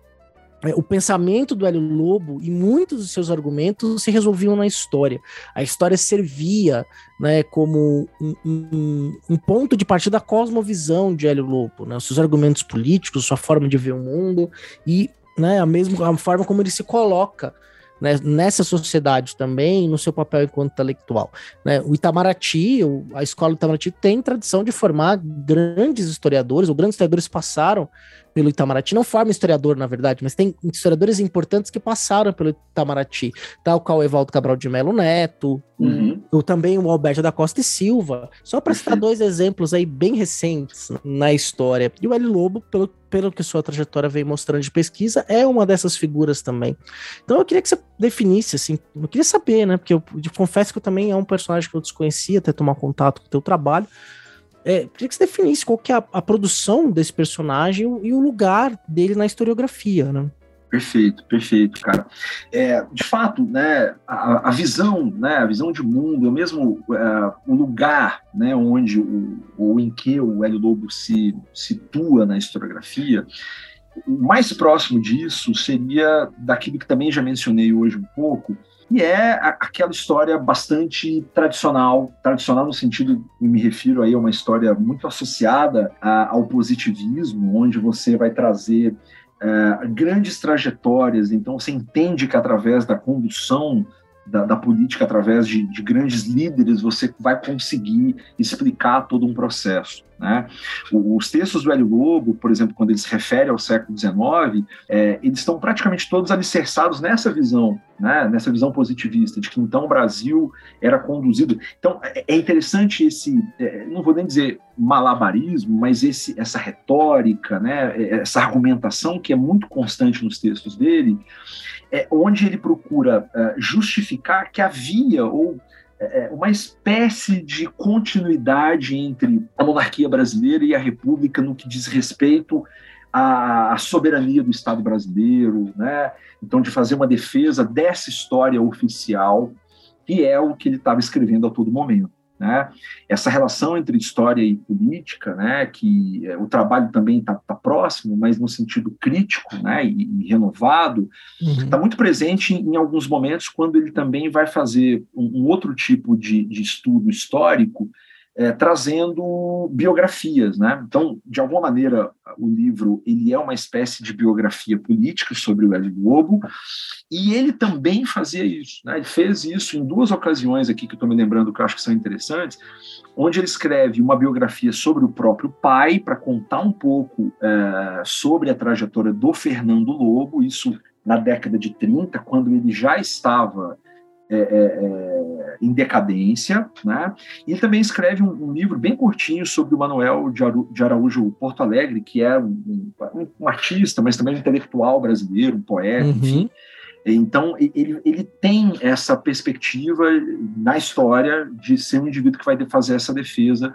o pensamento do Hélio Lobo e muitos dos seus argumentos se resolviam na história. A história servia né, como um, um, um ponto de partida da cosmovisão de Hélio Lobo, né, os seus argumentos políticos, sua forma de ver o mundo e né, a mesma a forma como ele se coloca né, nessa sociedade também, no seu papel enquanto intelectual. Né? O Itamaraty, a escola do Itamaraty tem tradição de formar grandes historiadores, ou grandes historiadores passaram pelo Itamaraty, não forma historiador, na verdade, mas tem historiadores importantes que passaram pelo Itamaraty, tal qual o Evaldo Cabral de Melo Neto, uhum. ou também o Alberto da Costa e Silva, só para citar dois exemplos aí bem recentes na história. E o Hélio Lobo, pelo, pelo que sua trajetória vem mostrando de pesquisa, é uma dessas figuras também. Então eu queria que você definisse, assim, eu queria saber, né, porque eu, eu confesso que eu também é um personagem que eu desconhecia, até tomar contato com o teu trabalho, é, queria que você definisse qual que é a, a, produção desse personagem e o lugar dele na historiografia, né? Perfeito, perfeito, cara. É, de fato, né, a, a, visão, né, a visão de mundo, o mesmo uh, o lugar, né, onde o, ou em que o Hélio Lobo se situa na historiografia, o mais próximo disso seria daquilo que também já mencionei hoje um pouco, e é aquela história bastante tradicional, tradicional no sentido, me refiro aí a uma história muito associada ao positivismo, onde você vai trazer uh, grandes trajetórias, então você entende que através da condução da, da política, através de, de grandes líderes, você vai conseguir explicar todo um processo. Né? Os textos do Hélio Lobo, por exemplo, quando ele se refere ao século XIX, é, eles estão praticamente todos alicerçados nessa visão, né? nessa visão positivista, de que então o Brasil era conduzido. Então é, é interessante esse, é, não vou nem dizer malabarismo, mas esse, essa retórica, né? É, essa argumentação que é muito constante nos textos dele, é, onde ele procura uh, justificar que havia ou é, é, uma espécie de continuidade entre a monarquia brasileira e a república no que diz respeito à, soberania do Estado brasileiro, né? Então, de fazer uma defesa dessa história oficial, que é o que ele estava escrevendo a todo momento. Né? Essa relação entre história e política, né, que é, o trabalho também está tá próximo, mas no sentido crítico né, e, e renovado, está uhum. muito presente em, em, alguns momentos quando ele também vai fazer um, um outro tipo de, de estudo histórico é, trazendo biografias, né? Então, de alguma maneira, o livro ele é uma espécie de biografia política sobre o Hélio Lobo, e ele também fazia isso, né? Ele fez isso em duas ocasiões aqui que eu estou me lembrando que eu acho que são interessantes, onde ele escreve uma biografia sobre o próprio pai para contar um pouco é, sobre a trajetória do Fernando Lobo, isso na década de 30, quando ele já estava é, é, é, em decadência, né? E ele também escreve um, um, livro bem curtinho sobre o Manuel de, Araújo Porto Alegre, que é um, um, um, artista, mas também um intelectual brasileiro, um poeta, uhum. enfim. Então, ele, ele tem essa perspectiva na história de ser um indivíduo que vai fazer essa defesa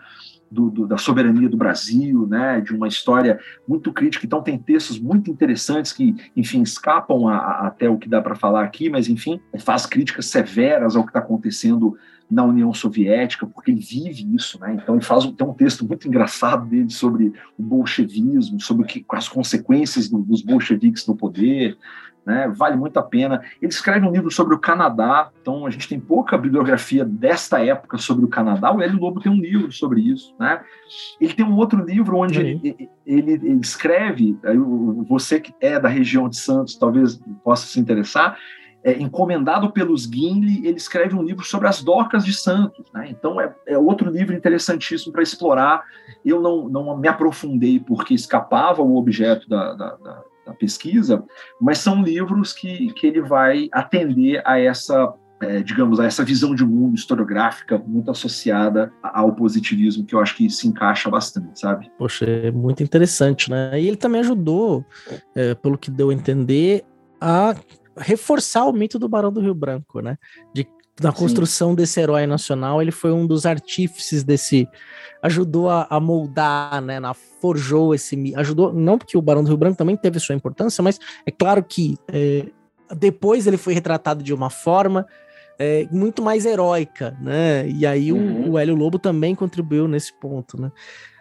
do, do, da soberania do Brasil, né, de uma história muito crítica. Então, tem textos muito interessantes que, enfim, escapam a, a, até o que dá para falar aqui, mas, enfim, faz críticas severas ao que está acontecendo na União Soviética, porque ele vive isso, né? Então ele faz tem um texto muito engraçado dele sobre o bolchevismo, sobre o que, as consequências do, dos bolcheviques no poder, né? Vale muito a pena. Ele escreve um livro sobre o Canadá, então a gente tem pouca bibliografia desta época sobre o Canadá. O Hélio Lobo tem um livro sobre isso, né? Ele tem um outro livro onde ele, ele, ele, escreve, você que é da região de Santos talvez possa se interessar, é, encomendado pelos Gimli, ele escreve um livro sobre as docas de Santos. Né? Então, é, é, outro livro interessantíssimo para explorar. Eu não, não me aprofundei porque escapava o objeto da, da, da, da pesquisa, mas são livros que, que ele vai atender a essa é, digamos, a essa visão de mundo historiográfica muito associada ao positivismo, que eu acho que se encaixa bastante, sabe? Poxa, é muito interessante, né? E ele também ajudou, é, pelo que deu a entender, a reforçar o mito do Barão do Rio Branco, né? De, na construção Sim. desse herói nacional, ele foi um dos artífices desse. Ajudou a, a moldar, né? Na, forjou esse. Ajudou, não porque o Barão do Rio Branco também teve sua importância, mas é claro que. É, depois ele foi retratado de uma forma é, muito mais heróica, né? E aí uhum. o, o Hélio Lobo também contribuiu nesse ponto, né?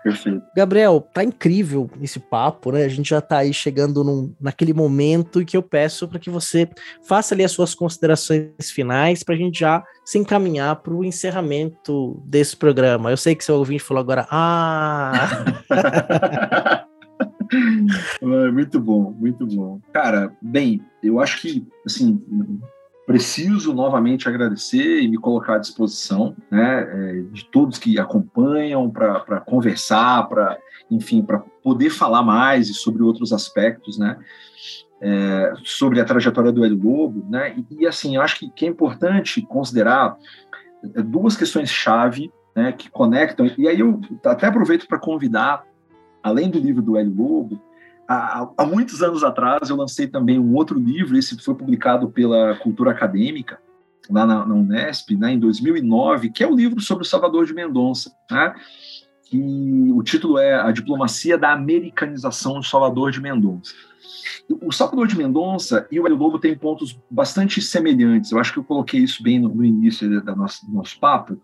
Perfeito. Gabriel, tá incrível esse papo, né? A gente já tá aí chegando num, naquele momento que eu peço para que você faça ali as suas considerações finais para a gente já se encaminhar para o encerramento desse programa. Eu sei que seu ouvinte falou agora, ah! muito bom, muito bom. Cara, bem, eu acho que, assim, preciso novamente agradecer e me colocar à disposição né, é, de todos que acompanham para conversar, para enfim, para poder falar mais sobre outros aspectos, né, é, sobre a trajetória do Hélio Lobo, né, e, e, assim, eu acho que, que é importante considerar é, duas questões chave, né, que conectam, e aí eu até aproveito para convidar, além do livro do Hélio Lobo, Há, há, muitos anos atrás, eu lancei também um outro livro, esse foi publicado pela Cultura Acadêmica, lá na, na Unesp, né, em 2009, que é o livro sobre o Salvador de Mendonça, né, que o título é A Diplomacia da Americanização do Salvador de Mendonça. O Salvador de Mendonça e o Hélio Lobo têm pontos bastante semelhantes, eu acho que eu coloquei isso bem no, no início da nossa, do nosso papo,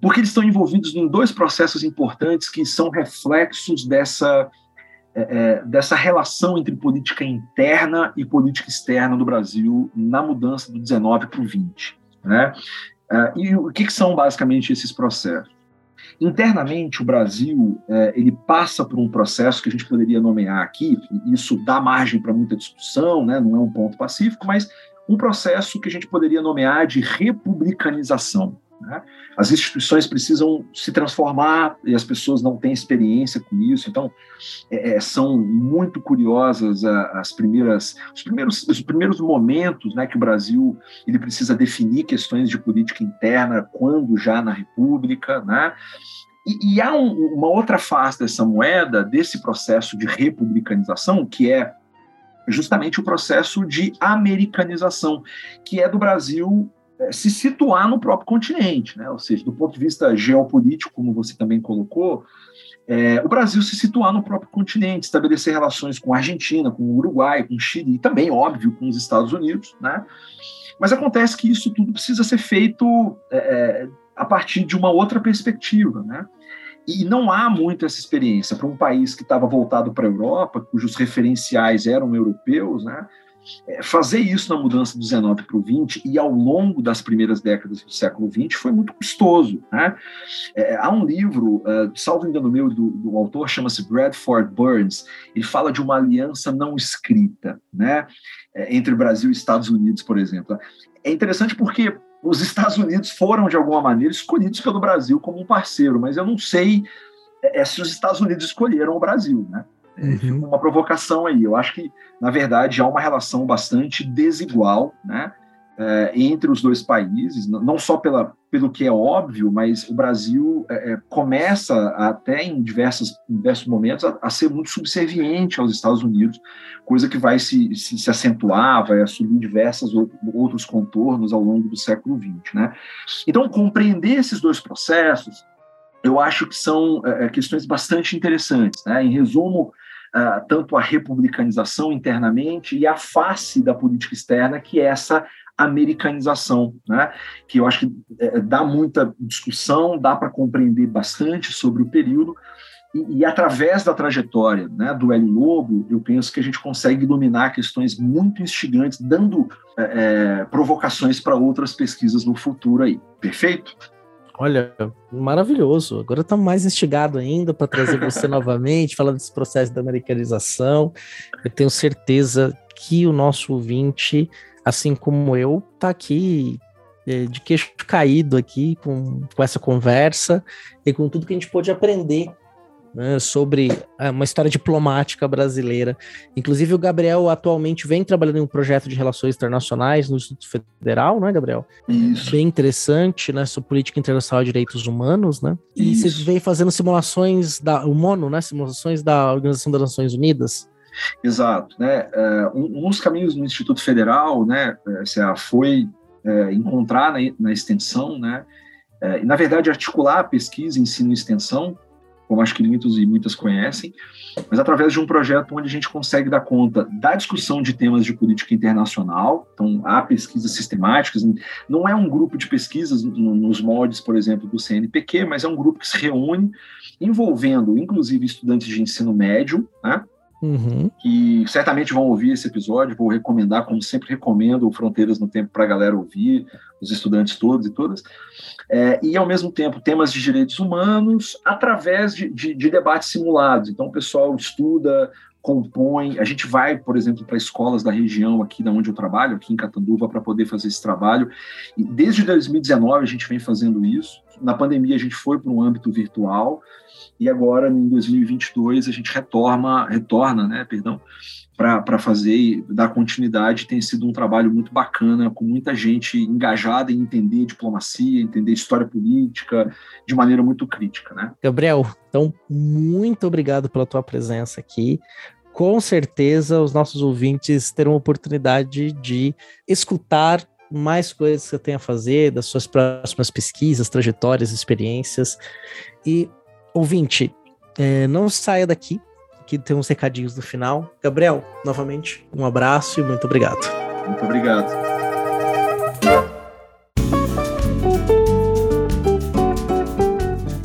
porque eles estão envolvidos em dois processos importantes que são reflexos dessa é, é, dessa relação entre política interna e política externa do Brasil na mudança do 19 para o 20. Né? É, e o que, que, são basicamente esses processos? Internamente, o Brasil é, ele passa por um processo que a gente poderia nomear aqui, isso dá margem para muita discussão, né? não é um ponto pacífico, mas um processo que a gente poderia nomear de republicanização. Né? As instituições precisam se transformar e as pessoas não têm experiência com isso, então é, é são muito curiosas as primeiras, os primeiros, os primeiros momentos, né, que o Brasil ele precisa definir questões de política interna quando já na República, né? E, e há um, uma outra face dessa moeda, desse processo de republicanização, que é justamente o processo de americanização, que é do Brasil se situar no próprio continente, né? ou seja, do ponto de vista geopolítico, como você também colocou, é, o Brasil se situar no próprio continente, estabelecer relações com a Argentina, com o Uruguai, com o Chile, e também, óbvio, com os Estados Unidos. Né? Mas acontece que isso tudo precisa ser feito é a partir de uma outra perspectiva. Né? E não há muito essa experiência para um país que estava voltado para a Europa, cujos referenciais eram europeus, né? É, fazer isso na mudança do 19 para o 20 e ao longo das primeiras décadas do século 20 foi muito custoso. Né? É, há um livro, uh, salvo engano meu, do, do autor, chama-se Bradford Burns, ele fala de uma aliança não escrita né? É, entre Brasil e Estados Unidos, por exemplo. É interessante porque os Estados Unidos foram, de alguma maneira, escolhidos pelo Brasil como um parceiro, mas eu não sei é, se os Estados Unidos escolheram o Brasil, né? Uhum. uma provocação aí. Eu acho que, na verdade, há uma relação bastante desigual né, é, entre os dois países, não só pela, pelo que é óbvio, mas o Brasil é, começa até em diversos, em diversos momentos a, a, ser muito subserviente aos Estados Unidos, coisa que vai se, se, se acentuar, vai assumir diversos outros contornos ao longo do século XX. Né? Então, compreender esses dois processos eu acho que são é, questões bastante interessantes. Né? Em resumo, uh, tanto a republicanização internamente e a face da política externa, que é essa americanização, né? que eu acho que é, dá muita discussão, dá para compreender bastante sobre o período, e, e, através da trajetória né, do Hélio Lobo, eu penso que a gente consegue iluminar questões muito instigantes, dando é, provocações para outras pesquisas no futuro aí. Perfeito? Olha, maravilhoso. Agora está mais instigado ainda para trazer você novamente, falando desse processo da americanização. Eu tenho certeza que o nosso ouvinte, assim como eu, está aqui é, de queixo caído aqui com, com essa conversa e com tudo que a gente pôde aprender né, sobre é, uma história diplomática brasileira. Inclusive, o Gabriel atualmente vem trabalhando em um projeto de relações internacionais no Instituto Federal, não é, Gabriel? Isso. Bem interessante, né? Sobre política internacional de direitos humanos, né? E Isso. você vem fazendo simulações da o MONO, né? Simulações da Organização das Nações Unidas. Exato, né? Uh, um, dos caminhos do Instituto Federal, né, é, foi é, encontrar na, extensão, né, é, e na verdade articular a pesquisa, ensino e extensão como acho que muitos e muitas conhecem, mas através de um projeto onde a gente consegue dar conta da discussão de temas de política internacional. Então, há pesquisas sistemáticas, não é um grupo de pesquisas nos moldes, por exemplo, do CNPq, mas é um grupo que se reúne envolvendo, inclusive, estudantes de ensino médio, né? Uhum. que certamente vão ouvir esse episódio. Vou recomendar, como sempre recomendo, o Fronteiras no Tempo para a galera ouvir, os estudantes todos e todas. É, e, ao mesmo tempo, temas de direitos humanos através de, de, de debates simulados. Então, o pessoal estuda, compõe. A gente vai, por exemplo, para escolas da região aqui da onde eu trabalho, aqui em Catanduva, para poder fazer esse trabalho. E desde 2019 a gente vem fazendo isso. Na pandemia a gente foi para um âmbito virtual e agora em 2022 a gente retorna, retorna, né, perdão, para fazer e dar continuidade. Tem sido um trabalho muito bacana, com muita gente engajada em entender diplomacia, entender história política de maneira muito crítica, né? Gabriel, então muito obrigado pela tua presença aqui. Com certeza os nossos ouvintes terão a oportunidade de escutar mais coisas que você tem a fazer, das suas próximas pesquisas, trajetórias, experiências. E Ouvinte, é, não saia daqui, que tem uns recadinhos no final. Gabriel, novamente, um abraço e muito obrigado. Muito obrigado.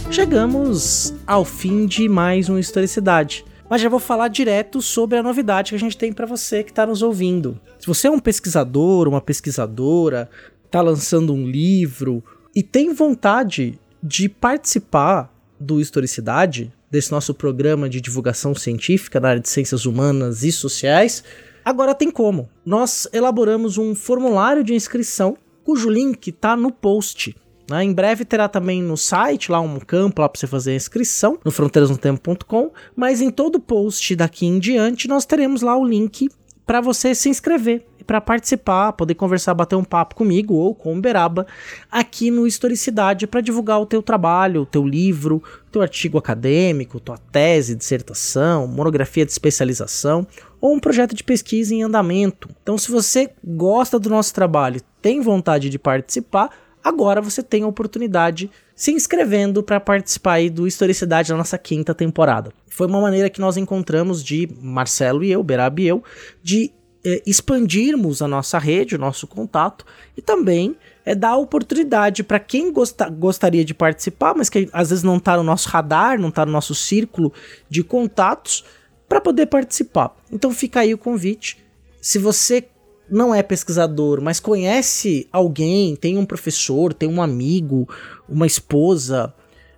Chegamos ao fim de mais uma historicidade. Mas já vou falar direto sobre a novidade que a gente tem para você que está nos ouvindo. Se você é um pesquisador, uma pesquisadora, está lançando um livro e tem vontade de participar do Historicidade, desse nosso programa de divulgação científica na área de ciências humanas e sociais, agora tem como. Nós elaboramos um formulário de inscrição, cujo link está no post. Né? Em breve terá também no site lá um campo lá para você fazer a inscrição, no fronteirasnotempo.com, mas em todo post daqui em diante nós teremos lá o link para você se inscrever para participar, poder conversar, bater um papo comigo ou com o Beraba aqui no Historicidade para divulgar o teu trabalho, o teu livro, o teu artigo acadêmico, tua tese, dissertação, monografia de especialização ou um projeto de pesquisa em andamento. Então, se você gosta do nosso trabalho, tem vontade de participar, agora você tem a oportunidade se inscrevendo para participar do Historicidade da nossa quinta temporada. Foi uma maneira que nós encontramos de Marcelo e eu, Beraba e eu, de é, expandirmos a nossa rede, o nosso contato e também é dar oportunidade para quem gosta, gostaria de participar, mas que às vezes não está no nosso radar, não está no nosso círculo de contatos, para poder participar. Então fica aí o convite. Se você não é pesquisador, mas conhece alguém, tem um professor, tem um amigo, uma esposa,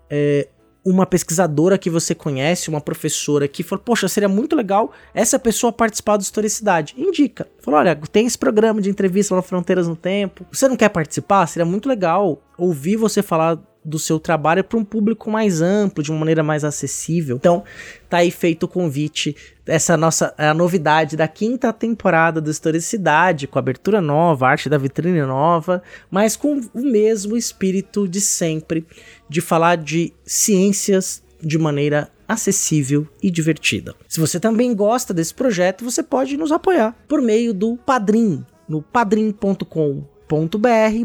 é, uma pesquisadora que você conhece, uma professora que falou, poxa, seria muito legal essa pessoa participar do Historicidade. Indica. Falou, olha, tem esse programa de entrevista lá Fronteiras no Tempo. Você não quer participar? Seria muito legal ouvir você falar do seu trabalho para um público mais amplo, de uma maneira mais acessível. Então, tá aí feito o convite. Essa nossa é a novidade da quinta temporada do Historicidade, com abertura nova, arte da vitrine nova, mas com o mesmo espírito de sempre, de falar de ciências de maneira acessível e divertida. Se você também gosta desse projeto, você pode nos apoiar por meio do Padrim, no padrim.com.br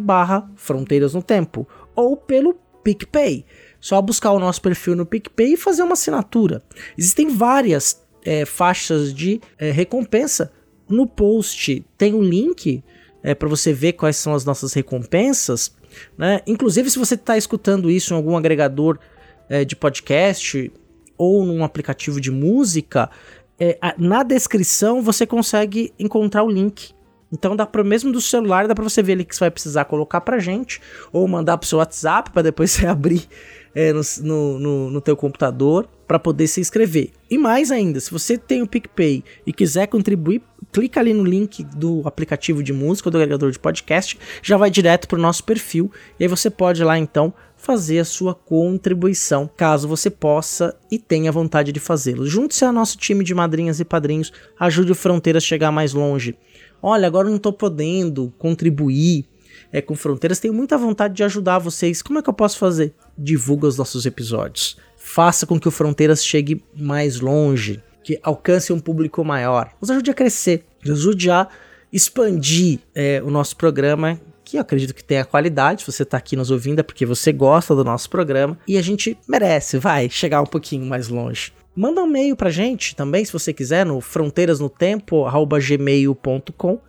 barra Fronteiras no Tempo, ou pelo PicPay. Só buscar o nosso perfil no PicPay e fazer uma assinatura. Existem várias é, faixas de é, recompensa. No post tem um link é, para você ver quais são as nossas recompensas. Né? Inclusive, se você está escutando isso em algum agregador é, de podcast ou num aplicativo de música, é, na descrição você consegue encontrar o link então dá para mesmo do celular, dá para você ver ali que você vai precisar colocar pra gente ou mandar pro seu WhatsApp para depois você abrir é, no, no, no, no teu computador para poder se inscrever. E mais ainda, se você tem o PicPay e quiser contribuir, clica ali no link do aplicativo de música ou do agregador de podcast, já vai direto pro nosso perfil e aí você pode lá então fazer a sua contribuição, caso você possa e tenha vontade de fazê-lo. Junte-se ao nosso time de madrinhas e padrinhos, ajude o Fronteiras a chegar mais longe. Olha, agora eu não estou podendo contribuir é, com Fronteiras, tenho muita vontade de ajudar vocês. Como é que eu posso fazer? Divulga os nossos episódios. Faça com que o Fronteiras chegue mais longe, que alcance um público maior. Nos ajude a crescer, nos ajude a expandir é, o nosso programa que eu acredito que tenha qualidade. Se você está aqui nos ouvindo é porque você gosta do nosso programa e a gente merece, vai, chegar um pouquinho mais longe. Manda um e-mail pra gente também, se você quiser, no fronteirasnotempo@gmail.com.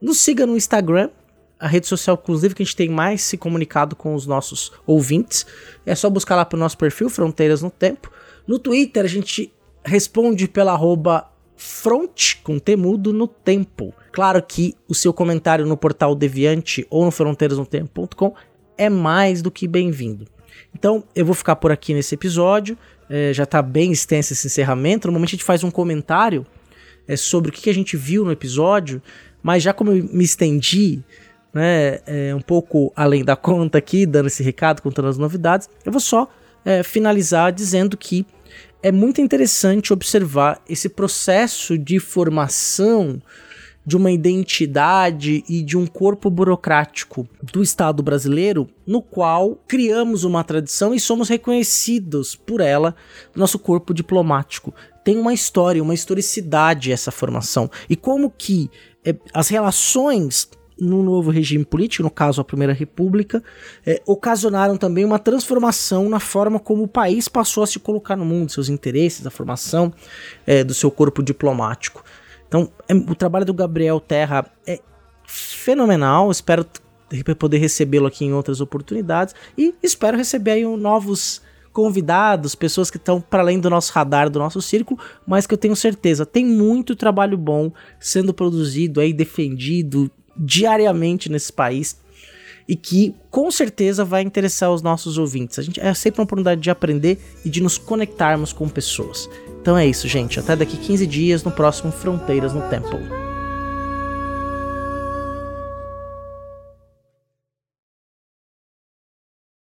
Nos siga no Instagram, a rede social, inclusive, que a gente tem mais se comunicado com os nossos ouvintes. É só buscar lá pro nosso perfil, Fronteiras no Tempo. No Twitter, a gente responde pela arroba front, com temudo, no tempo. Claro que o seu comentário no portal Deviante ou no fronteirasnotempo.com é mais do que bem-vindo. Então, eu vou ficar por aqui nesse episódio. É, já está bem extenso esse encerramento. Normalmente a gente faz um comentário é, sobre o que, a gente viu no episódio, mas já como eu me estendi né, é, um pouco além da conta aqui, dando esse recado, contando as novidades, eu vou só é, finalizar dizendo que é muito interessante observar esse processo de formação de uma identidade e de um corpo burocrático do Estado brasileiro, no qual criamos uma tradição e somos reconhecidos por ela, nosso corpo diplomático. Tem uma história, uma historicidade essa formação. E como que é, as relações no novo regime político, no caso a Primeira República, é, ocasionaram também uma transformação na forma como o país passou a se colocar no mundo, seus interesses, a formação é, do seu corpo diplomático. Então, é, o trabalho do Gabriel Terra é fenomenal. Espero poder recebê-lo aqui em outras oportunidades e espero receber aí um, novos convidados, pessoas que estão para além do nosso radar, do nosso círculo, mas que eu tenho certeza tem muito trabalho bom sendo produzido aí, defendido diariamente nesse país e que com certeza vai interessar os nossos ouvintes. A gente é sempre uma oportunidade de aprender e de nos conectarmos com pessoas. Então é isso, gente. Até daqui 15 dias no próximo Fronteiras no Temple.